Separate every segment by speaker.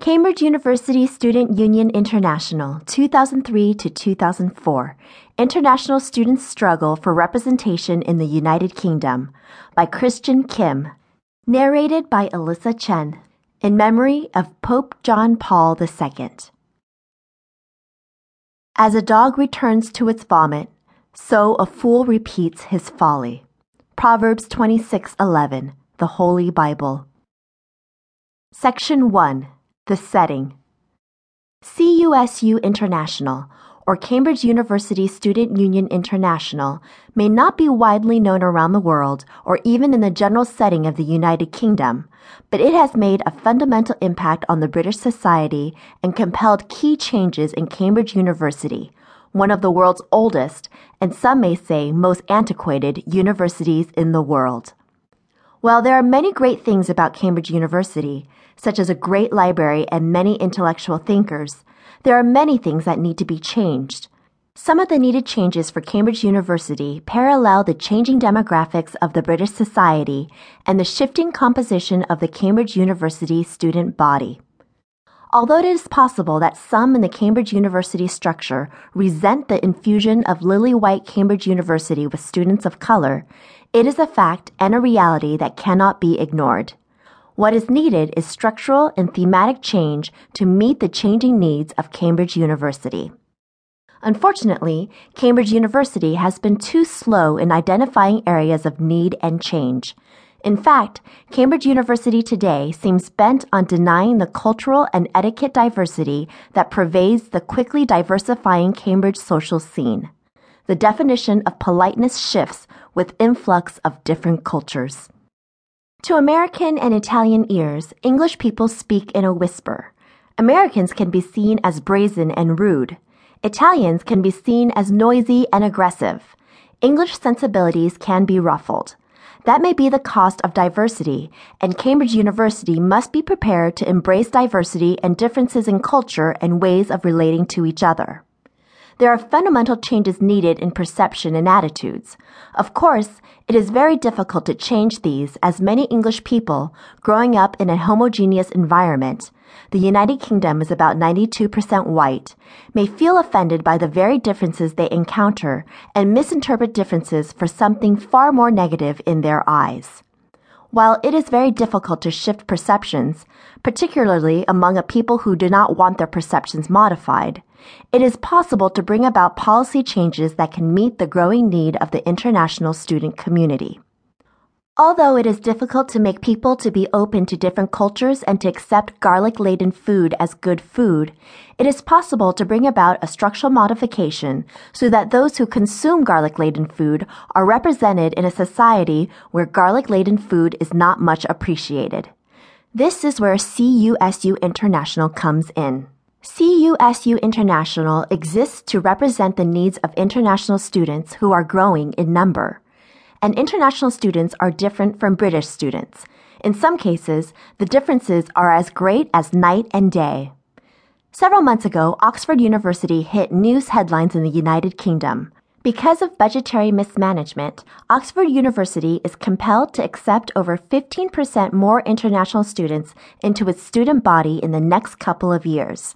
Speaker 1: Cambridge University Student Union International, 2003 to 2004. International Students Struggle for Representation in the United Kingdom by Christian Kim. Narrated by Elyssa Chen. In memory of Pope John Paul II. As a dog returns to its vomit, so a fool repeats his folly. Proverbs 26:11, the Holy Bible. Section 1 the setting. CUSU International, or Cambridge University Student Union International, may not be widely known around the world or even in the general setting of the United Kingdom, but it has made a fundamental impact on the British society and compelled key changes in Cambridge University, one of the world's oldest, and some may say most antiquated, universities in the world. While there are many great things about Cambridge University, such as a great library and many intellectual thinkers, there are many things that need to be changed. Some of the needed changes for Cambridge University parallel the changing demographics of the British society and the shifting composition of the Cambridge University student body. Although it is possible that some in the Cambridge University structure resent the infusion of lily white Cambridge University with students of color, it is a fact and a reality that cannot be ignored. What is needed is structural and thematic change to meet the changing needs of Cambridge University. Unfortunately, Cambridge University has been too slow in identifying areas of need and change. In fact, Cambridge University today seems bent on denying the cultural and etiquette diversity that pervades the quickly diversifying Cambridge social scene. The definition of politeness shifts with influx of different cultures. To American and Italian ears, English people speak in a whisper. Americans can be seen as brazen and rude. Italians can be seen as noisy and aggressive. English sensibilities can be ruffled. That may be the cost of diversity, and Cambridge University must be prepared to embrace diversity and differences in culture and ways of relating to each other there are fundamental changes needed in perception and attitudes. Of course, it is very difficult to change these as many English people, growing up in a homogeneous environment, the United Kingdom is about 92% white, may feel offended by the very differences they encounter and misinterpret differences for something far more negative in their eyes. While it is very difficult to shift perceptions, particularly among a people who do not want their perceptions modified, it is possible to bring about policy changes that can meet the growing need of the international student community. Although it is difficult to make people to be open to different cultures and to accept garlic-laden food as good food, it is possible to bring about a structural modification so that those who consume garlic-laden food are represented in a society where garlic-laden food is not much appreciated. This is where CUSU International comes in. CUSU International exists to represent the needs of international students who are growing in number and international students are different from British students. In some cases, the differences are as great as night and day. Several months ago, Oxford University hit news headlines in the United Kingdom. Because of budgetary mismanagement, Oxford University is compelled to accept over 15% more international students into its student body in the next couple of years.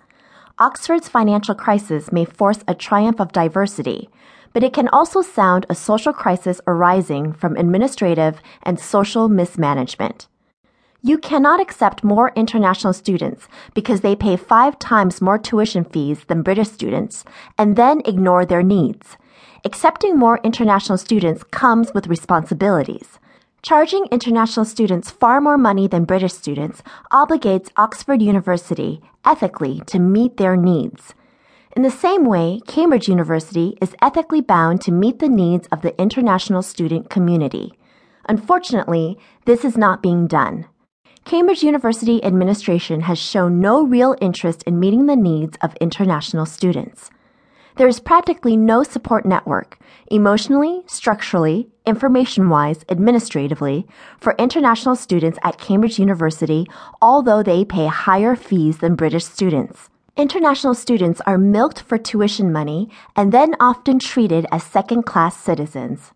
Speaker 1: Oxford's financial crisis may force a triumph of diversity, but it can also sound a social crisis arising from administrative and social mismanagement. You cannot accept more international students because they pay five times more tuition fees than British students and then ignore their needs. Accepting more international students comes with responsibilities. Charging international students far more money than British students obligates Oxford University ethically to meet their needs. In the same way, Cambridge University is ethically bound to meet the needs of the international student community. Unfortunately, this is not being done. Cambridge University administration has shown no real interest in meeting the needs of international students. There is practically no support network, emotionally, structurally, information wise, administratively, for international students at Cambridge University, although they pay higher fees than British students. International students are milked for tuition money and then often treated as second class citizens.